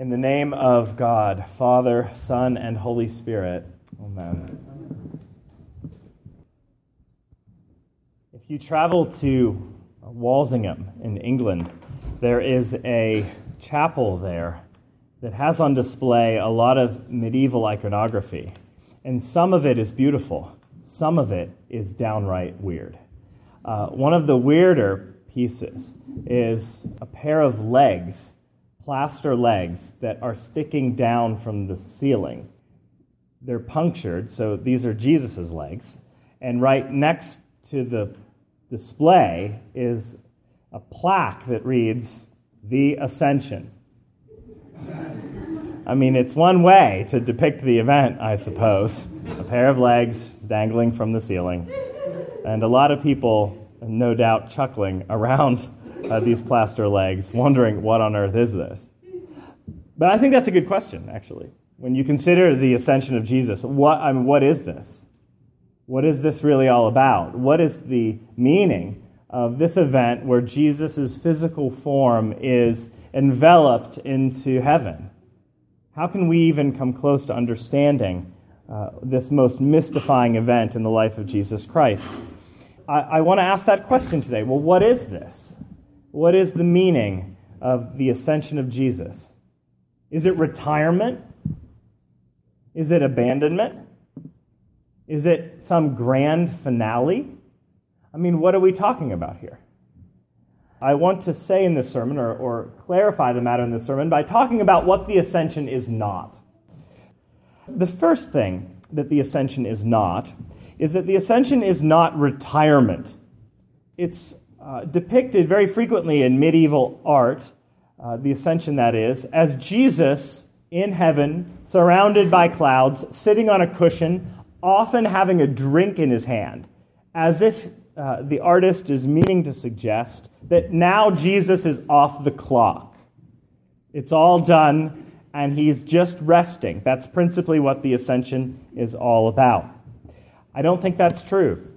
In the name of God, Father, Son, and Holy Spirit. Amen. If you travel to Walsingham in England, there is a chapel there that has on display a lot of medieval iconography. And some of it is beautiful, some of it is downright weird. Uh, one of the weirder pieces is a pair of legs plaster legs that are sticking down from the ceiling. They're punctured, so these are Jesus' legs. And right next to the display is a plaque that reads, The Ascension. I mean, it's one way to depict the event, I suppose. A pair of legs dangling from the ceiling. And a lot of people, no doubt, chuckling around uh, these plaster legs, wondering what on earth is this. But I think that's a good question, actually. When you consider the ascension of Jesus, what, I mean, what is this? What is this really all about? What is the meaning of this event where Jesus' physical form is enveloped into heaven? How can we even come close to understanding uh, this most mystifying event in the life of Jesus Christ? I, I want to ask that question today. Well, what is this? What is the meaning of the ascension of Jesus? Is it retirement? Is it abandonment? Is it some grand finale? I mean, what are we talking about here? I want to say in this sermon, or, or clarify the matter in this sermon, by talking about what the ascension is not. The first thing that the ascension is not is that the ascension is not retirement. It's uh, depicted very frequently in medieval art, uh, the ascension that is, as Jesus in heaven, surrounded by clouds, sitting on a cushion, often having a drink in his hand, as if uh, the artist is meaning to suggest that now Jesus is off the clock. It's all done, and he's just resting. That's principally what the ascension is all about. I don't think that's true.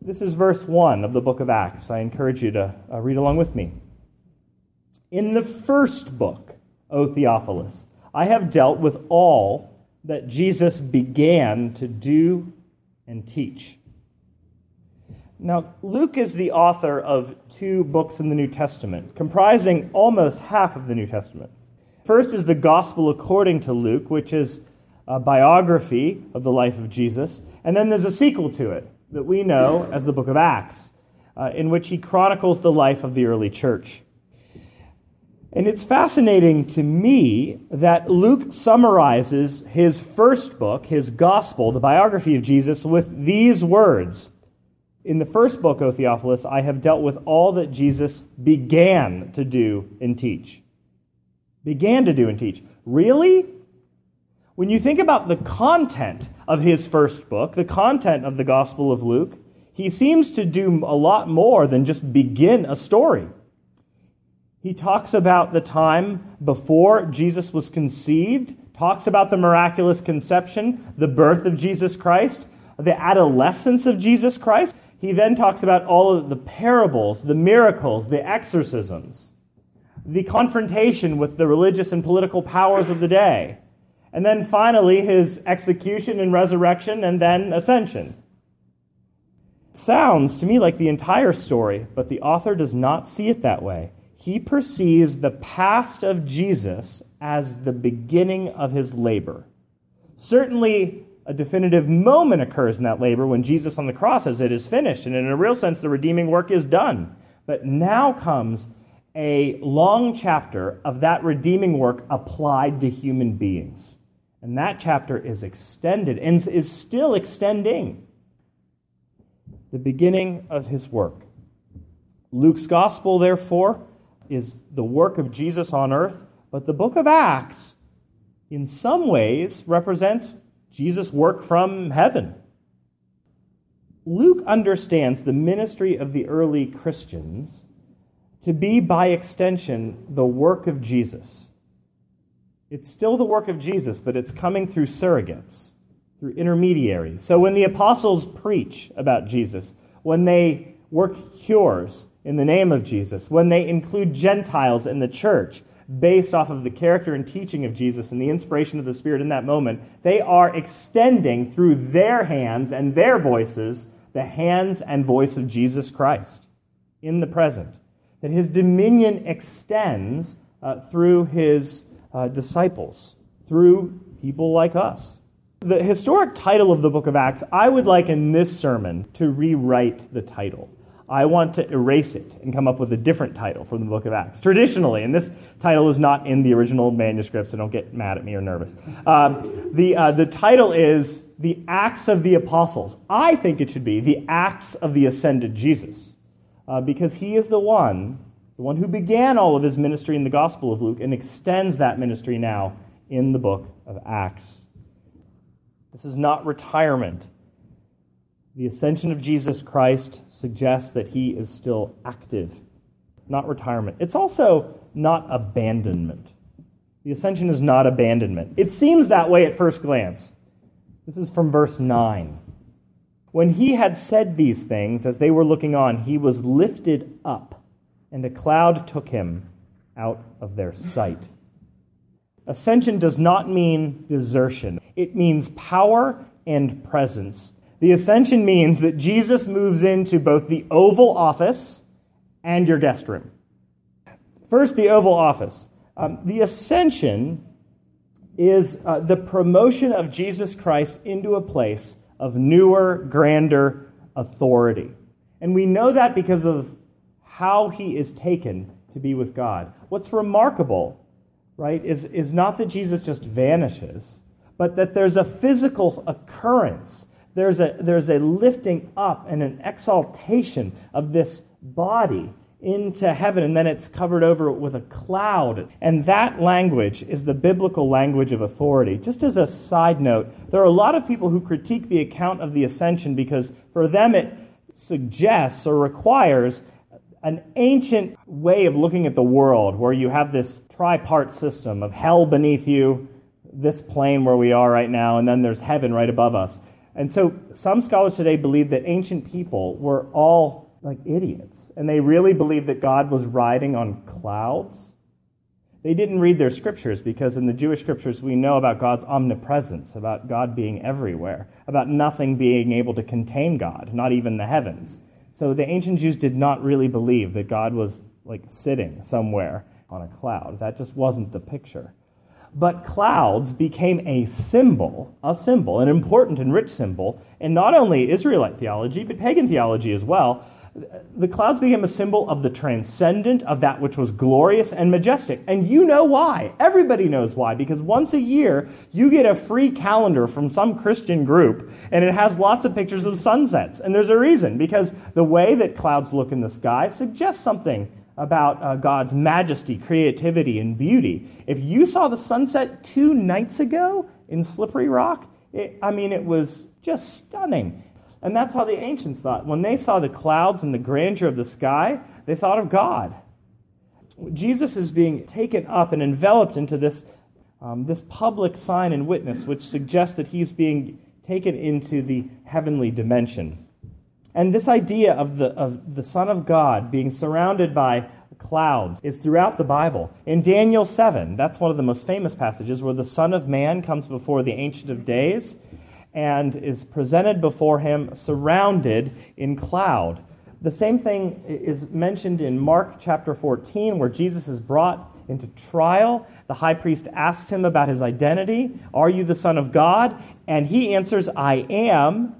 This is verse 1 of the book of Acts. I encourage you to uh, read along with me. In the first book, O Theophilus, I have dealt with all that Jesus began to do and teach. Now, Luke is the author of two books in the New Testament, comprising almost half of the New Testament. First is the Gospel according to Luke, which is a biography of the life of Jesus, and then there's a sequel to it, that we know as the book of Acts, uh, in which he chronicles the life of the early church. And it's fascinating to me that Luke summarizes his first book, his gospel, the biography of Jesus, with these words. In the first book, O Theophilus, I have dealt with all that Jesus began to do and teach. Began to do and teach. Really? When you think about the content of his first book, the content of the Gospel of Luke, he seems to do a lot more than just begin a story. He talks about the time before Jesus was conceived, talks about the miraculous conception, the birth of Jesus Christ, the adolescence of Jesus Christ. He then talks about all of the parables, the miracles, the exorcisms, the confrontation with the religious and political powers of the day and then finally, his execution and resurrection, and then ascension. sounds to me like the entire story, but the author does not see it that way. He perceives the past of Jesus as the beginning of his labor. Certainly, a definitive moment occurs in that labor when Jesus on the cross says it is finished, and in a real sense, the redeeming work is done. But now comes a long chapter of that redeeming work applied to human beings. And that chapter is extended and is still extending the beginning of his work. Luke's gospel, therefore, is the work of Jesus on earth, but the book of Acts, in some ways, represents Jesus' work from heaven. Luke understands the ministry of the early Christians to be, by extension, the work of Jesus. It's still the work of Jesus, but it's coming through surrogates, through intermediaries. So when the apostles preach about Jesus, when they work cures in the name of Jesus, when they include Gentiles in the church, based off of the character and teaching of Jesus and the inspiration of the Spirit in that moment, they are extending through their hands and their voices the hands and voice of Jesus Christ in the present. That his dominion extends uh, through his uh, disciples, through people like us. The historic title of the book of Acts, I would like in this sermon to rewrite the title. I want to erase it and come up with a different title for the book of Acts. Traditionally, and this title is not in the original manuscript, so don't get mad at me or nervous. Um, the, uh, the title is The Acts of the Apostles. I think it should be The Acts of the Ascended Jesus, uh, because he is the one, the one who began all of his ministry in the Gospel of Luke and extends that ministry now in the book of Acts. This is not retirement. The ascension of Jesus Christ suggests that he is still active, not retirement. It's also not abandonment. The ascension is not abandonment. It seems that way at first glance. This is from verse 9. When he had said these things, as they were looking on, he was lifted up, and a cloud took him out of their sight. Ascension does not mean desertion, it means power and presence the ascension means that Jesus moves into both the Oval Office and your guest room. First, the Oval Office. Um, the ascension is uh, the promotion of Jesus Christ into a place of newer, grander authority. And we know that because of how he is taken to be with God. What's remarkable, right, is, is not that Jesus just vanishes, but that there's a physical occurrence there's a, there's a lifting up and an exaltation of this body into heaven, and then it's covered over with a cloud. And that language is the biblical language of authority. Just as a side note, there are a lot of people who critique the account of the ascension because for them it suggests or requires an ancient way of looking at the world where you have this tripart system of hell beneath you, this plane where we are right now, and then there's heaven right above us. And so some scholars today believe that ancient people were all like idiots, and they really believed that God was riding on clouds. They didn't read their scriptures because in the Jewish scriptures we know about God's omnipresence, about God being everywhere, about nothing being able to contain God, not even the heavens. So the ancient Jews did not really believe that God was like sitting somewhere on a cloud. That just wasn't the picture. But clouds became a symbol, a symbol, an important and rich symbol, in not only Israelite theology, but pagan theology as well. The clouds became a symbol of the transcendent, of that which was glorious and majestic. And you know why. Everybody knows why. Because once a year, you get a free calendar from some Christian group, and it has lots of pictures of sunsets. And there's a reason, because the way that clouds look in the sky suggests something about uh, God's majesty, creativity, and beauty. If you saw the sunset two nights ago in Slippery Rock, it, I mean, it was just stunning. And that's how the ancients thought. When they saw the clouds and the grandeur of the sky, they thought of God. Jesus is being taken up and enveloped into this, um, this public sign and witness, which suggests that he's being taken into the heavenly dimension. And this idea of the, of the Son of God being surrounded by clouds is throughout the Bible. In Daniel 7, that's one of the most famous passages where the Son of Man comes before the Ancient of Days and is presented before him surrounded in cloud. The same thing is mentioned in Mark chapter 14, where Jesus is brought into trial. The high priest asks him about his identity Are you the Son of God? And he answers, I am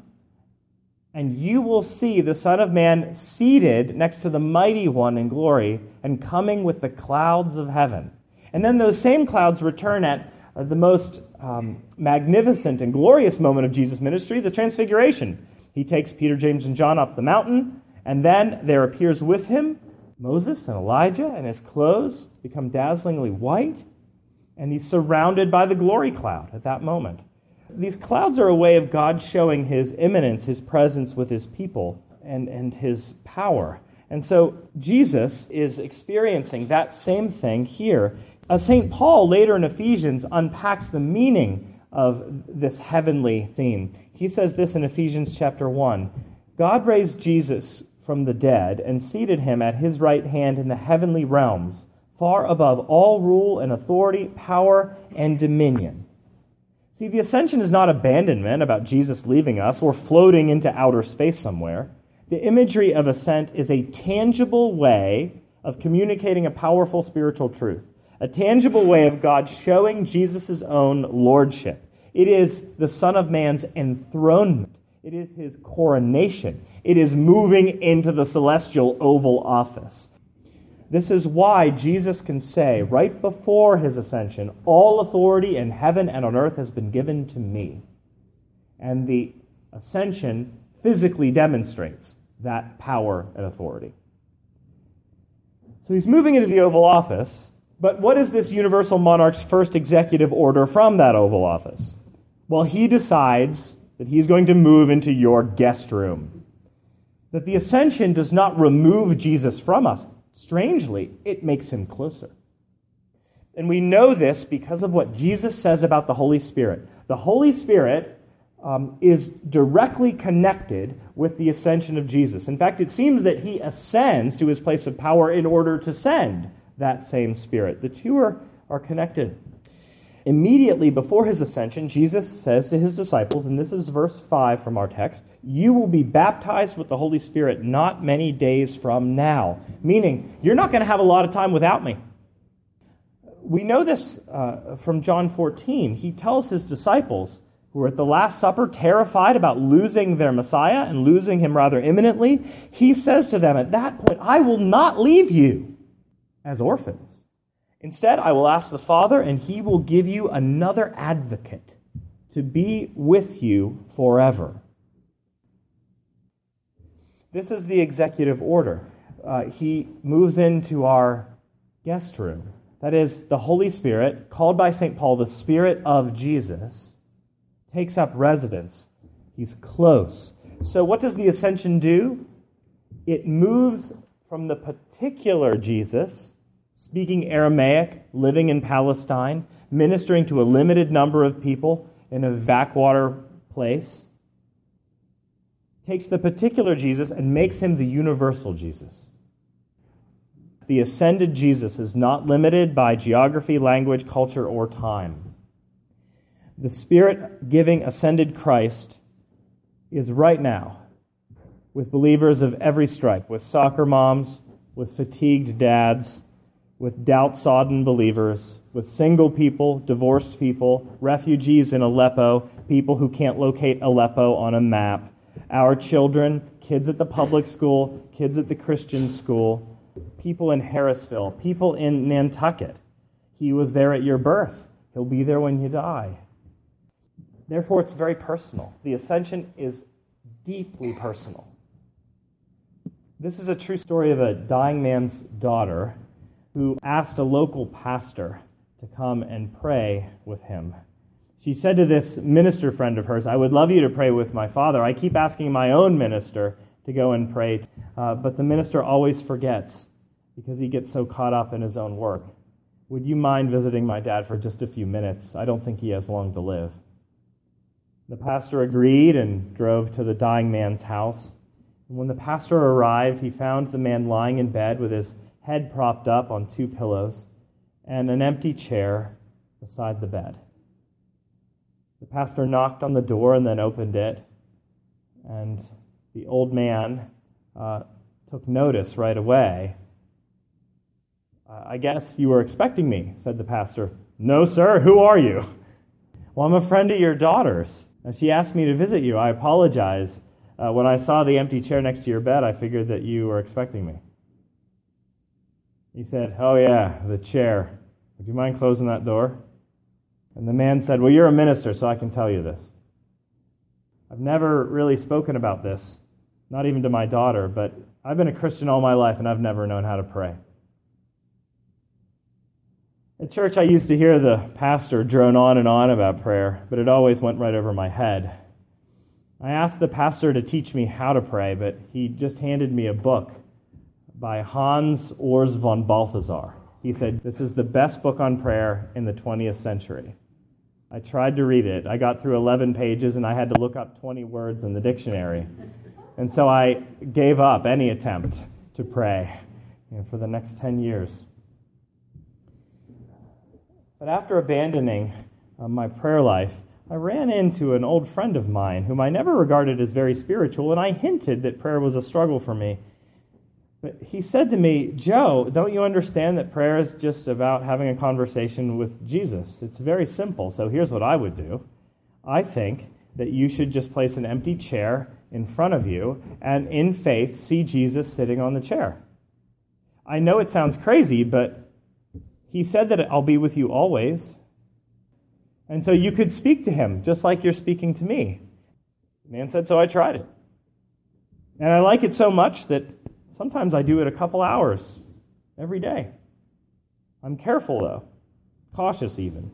and you will see the Son of Man seated next to the mighty one in glory and coming with the clouds of heaven. And then those same clouds return at the most um, magnificent and glorious moment of Jesus' ministry, the Transfiguration. He takes Peter, James, and John up the mountain, and then there appears with him Moses and Elijah, and his clothes become dazzlingly white, and he's surrounded by the glory cloud at that moment. These clouds are a way of God showing his immanence, his presence with his people, and, and his power. And so Jesus is experiencing that same thing here. Uh, St. Paul, later in Ephesians, unpacks the meaning of this heavenly scene. He says this in Ephesians chapter 1 God raised Jesus from the dead and seated him at his right hand in the heavenly realms far above all rule and authority, power, and dominion. See, the ascension is not abandonment about Jesus leaving us or floating into outer space somewhere. The imagery of ascent is a tangible way of communicating a powerful spiritual truth, a tangible way of God showing Jesus' own lordship. It is the Son of Man's enthronement, it is his coronation, it is moving into the celestial Oval Office. This is why Jesus can say, right before his ascension, All authority in heaven and on earth has been given to me. And the ascension physically demonstrates that power and authority. So he's moving into the Oval Office, but what is this universal monarch's first executive order from that Oval Office? Well, he decides that he's going to move into your guest room. That the ascension does not remove Jesus from us. Strangely, it makes him closer. And we know this because of what Jesus says about the Holy Spirit. The Holy Spirit um, is directly connected with the ascension of Jesus. In fact, it seems that he ascends to his place of power in order to send that same Spirit. The two are, are connected. Immediately before his ascension, Jesus says to his disciples, and this is verse 5 from our text, You will be baptized with the Holy Spirit not many days from now. Meaning, you're not going to have a lot of time without me. We know this uh, from John 14. He tells his disciples, who are at the Last Supper, terrified about losing their Messiah and losing him rather imminently, he says to them at that point, I will not leave you as orphans. Instead, I will ask the Father, and he will give you another advocate to be with you forever. This is the executive order. Uh, he moves into our guest room. That is, the Holy Spirit, called by St. Paul the Spirit of Jesus takes up residence. He's close. So, what does the ascension do? It moves from the particular Jesus, speaking Aramaic, living in Palestine, ministering to a limited number of people in a backwater place, takes the particular Jesus and makes him the universal Jesus. The ascended Jesus is not limited by geography, language, culture, or time. The Spirit giving ascended Christ is right now with believers of every stripe, with soccer moms, with fatigued dads, with doubt sodden believers, with single people, divorced people, refugees in Aleppo, people who can't locate Aleppo on a map, our children, kids at the public school, kids at the Christian school, people in Harrisville, people in Nantucket. He was there at your birth. He'll be there when you die. Therefore, it's very personal. The ascension is deeply personal. This is a true story of a dying man's daughter who asked a local pastor to come and pray with him. She said to this minister friend of hers, I would love you to pray with my father. I keep asking my own minister to go and pray, uh, but the minister always forgets because he gets so caught up in his own work. Would you mind visiting my dad for just a few minutes? I don't think he has long to live. The pastor agreed and drove to the dying man's house. When the pastor arrived, he found the man lying in bed with his head propped up on two pillows and an empty chair beside the bed. The pastor knocked on the door and then opened it, and the old man uh, took notice right away. I guess you were expecting me, said the pastor. No, sir, who are you? Well, I'm a friend of your daughter's. And she asked me to visit you. I apologize. Uh, when I saw the empty chair next to your bed, I figured that you were expecting me. He said, Oh, yeah, the chair. Would you mind closing that door? And the man said, Well, you're a minister, so I can tell you this. I've never really spoken about this, not even to my daughter, but I've been a Christian all my life and I've never known how to pray. At church, I used to hear the pastor drone on and on about prayer, but it always went right over my head. I asked the pastor to teach me how to pray, but he just handed me a book by Hans Urs von Balthasar. He said, This is the best book on prayer in the 20th century. I tried to read it. I got through 11 pages and I had to look up 20 words in the dictionary. And so I gave up any attempt to pray you know, for the next 10 years. But after abandoning uh, my prayer life, I ran into an old friend of mine whom I never regarded as very spiritual, and I hinted that prayer was a struggle for me. But he said to me, Joe, don't you understand that prayer is just about having a conversation with Jesus? It's very simple. So here's what I would do I think that you should just place an empty chair in front of you and in faith see Jesus sitting on the chair. I know it sounds crazy, but he said that I'll be with you always. And so you could speak to him just like you're speaking to me. The man said, So I tried it. And I like it so much that sometimes I do it a couple hours every day. I'm careful, though, cautious even.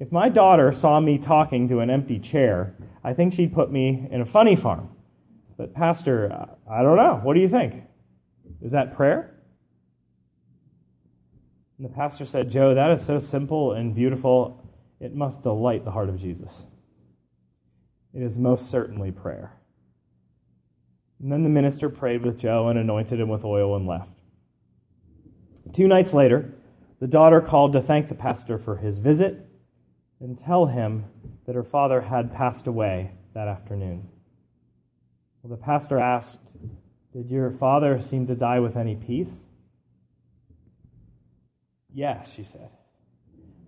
If my daughter saw me talking to an empty chair, I think she'd put me in a funny farm. But, Pastor, I don't know. What do you think? Is that prayer? And the pastor said, Joe, that is so simple and beautiful. It must delight the heart of Jesus. It is most certainly prayer. And then the minister prayed with Joe and anointed him with oil and left. Two nights later, the daughter called to thank the pastor for his visit and tell him that her father had passed away that afternoon. Well, the pastor asked, Did your father seem to die with any peace? Yes, she said.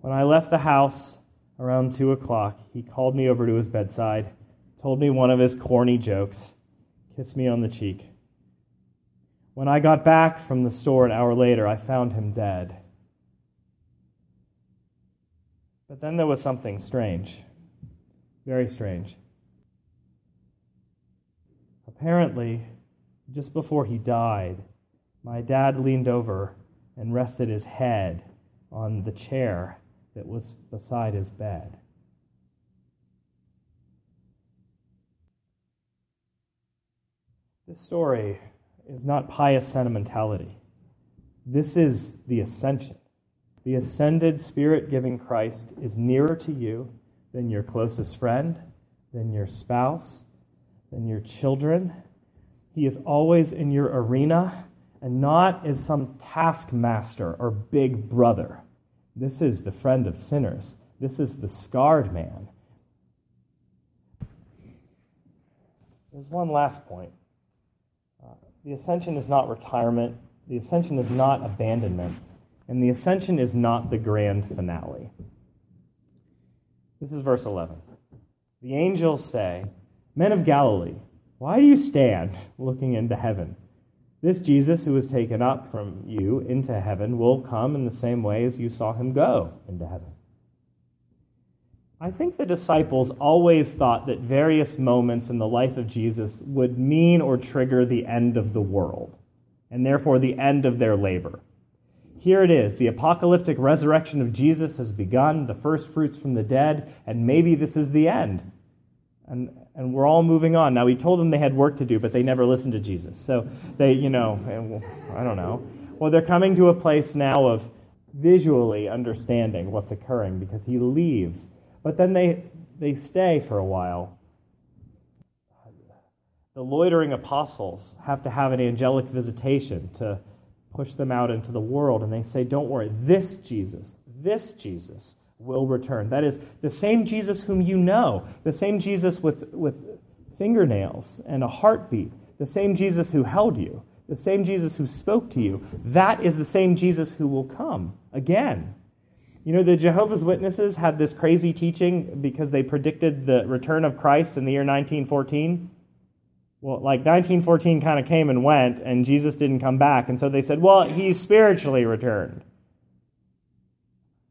When I left the house around two o'clock, he called me over to his bedside, told me one of his corny jokes, kissed me on the cheek. When I got back from the store an hour later, I found him dead. But then there was something strange, very strange. Apparently, just before he died, my dad leaned over and rested his head on the chair that was beside his bed. This story is not pious sentimentality. This is the ascension. The ascended spirit giving Christ is nearer to you than your closest friend, than your spouse, than your children. He is always in your arena and not as some taskmaster or big brother. This is the friend of sinners. This is the scarred man. There's one last point. The ascension is not retirement, the ascension is not abandonment, and the ascension is not the grand finale. This is verse 11. The angels say, Men of Galilee, why do you stand looking into heaven? This Jesus who was taken up from you into heaven will come in the same way as you saw him go into heaven. I think the disciples always thought that various moments in the life of Jesus would mean or trigger the end of the world, and therefore the end of their labor. Here it is the apocalyptic resurrection of Jesus has begun, the first fruits from the dead, and maybe this is the end. And and we're all moving on. Now, he told them they had work to do, but they never listened to Jesus. So they, you know, I don't know. Well, they're coming to a place now of visually understanding what's occurring because he leaves. But then they, they stay for a while. The loitering apostles have to have an angelic visitation to push them out into the world. And they say, Don't worry, this Jesus, this Jesus will return. That is, the same Jesus whom you know, the same Jesus with, with fingernails and a heartbeat, the same Jesus who held you, the same Jesus who spoke to you, that is the same Jesus who will come again. You know, the Jehovah's Witnesses had this crazy teaching because they predicted the return of Christ in the year 1914. Well, like 1914 kind of came and went, and Jesus didn't come back. And so they said, well, he's spiritually returned.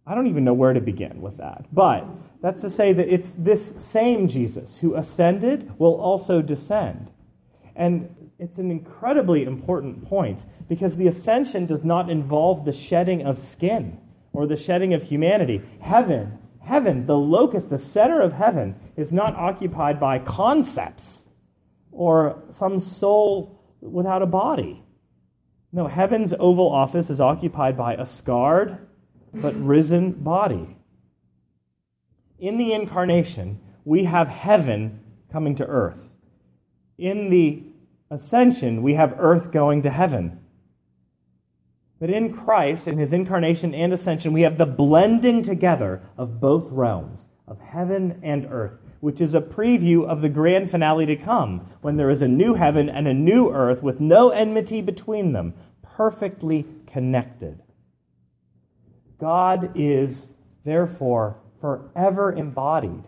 I don't even know where to begin with that. But that's to say that it's this same Jesus who ascended will also descend. And it's an incredibly important point because the ascension does not involve the shedding of skin or the shedding of humanity. Heaven, heaven, the locus, the center of heaven, is not occupied by concepts or some soul without a body. No, heaven's oval office is occupied by a scarred, but risen body. In the incarnation, we have heaven coming to earth. In the ascension, we have earth going to heaven. But in Christ, in his incarnation and ascension, we have the blending together of both realms, of heaven and earth, which is a preview of the grand finale to come, when there is a new heaven and a new earth with no enmity between them, perfectly connected. God is, therefore, forever embodied.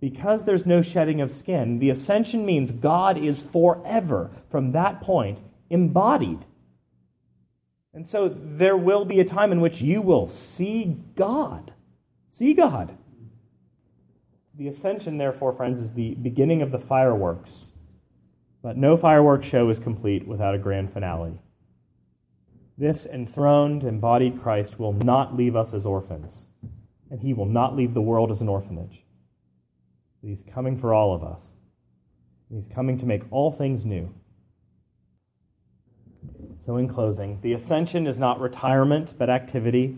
Because there's no shedding of skin, the ascension means God is forever, from that point, embodied. And so there will be a time in which you will see God. See God. The ascension, therefore, friends, is the beginning of the fireworks. But no fireworks show is complete without a grand finale. This enthroned, embodied Christ will not leave us as orphans, and he will not leave the world as an orphanage. He's coming for all of us. He's coming to make all things new. So, in closing, the ascension is not retirement, but activity.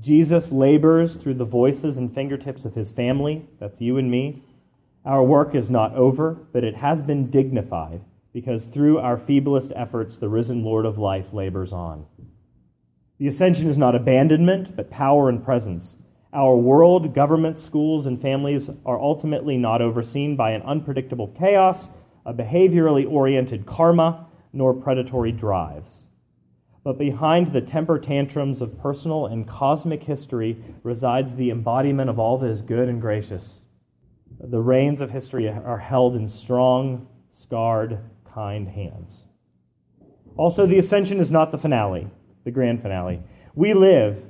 Jesus labors through the voices and fingertips of his family. That's you and me. Our work is not over, but it has been dignified because through our feeblest efforts, the risen Lord of life labors on. The ascension is not abandonment, but power and presence. Our world, government, schools, and families are ultimately not overseen by an unpredictable chaos, a behaviorally oriented karma, nor predatory drives. But behind the temper tantrums of personal and cosmic history resides the embodiment of all that is good and gracious. The reins of history are held in strong, scarred, kind hands. Also, the ascension is not the finale, the grand finale. We live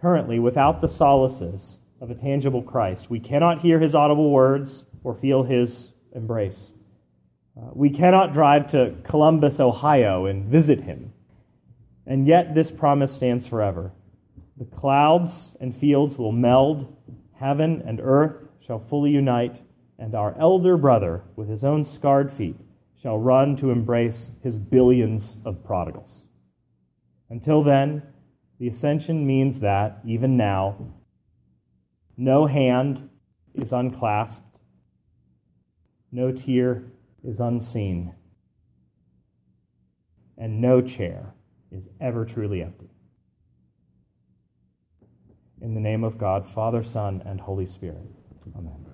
currently without the solaces of a tangible Christ. We cannot hear his audible words or feel his embrace. Uh, we cannot drive to Columbus, Ohio, and visit him. And yet, this promise stands forever. The clouds and fields will meld, heaven and earth shall fully unite, and our elder brother, with his own scarred feet, shall run to embrace his billions of prodigals. Until then, the ascension means that, even now, no hand is unclasped, no tear is unseen, and no chair is ever truly empty. In the name of God, Father, Son, and Holy Spirit. Amen.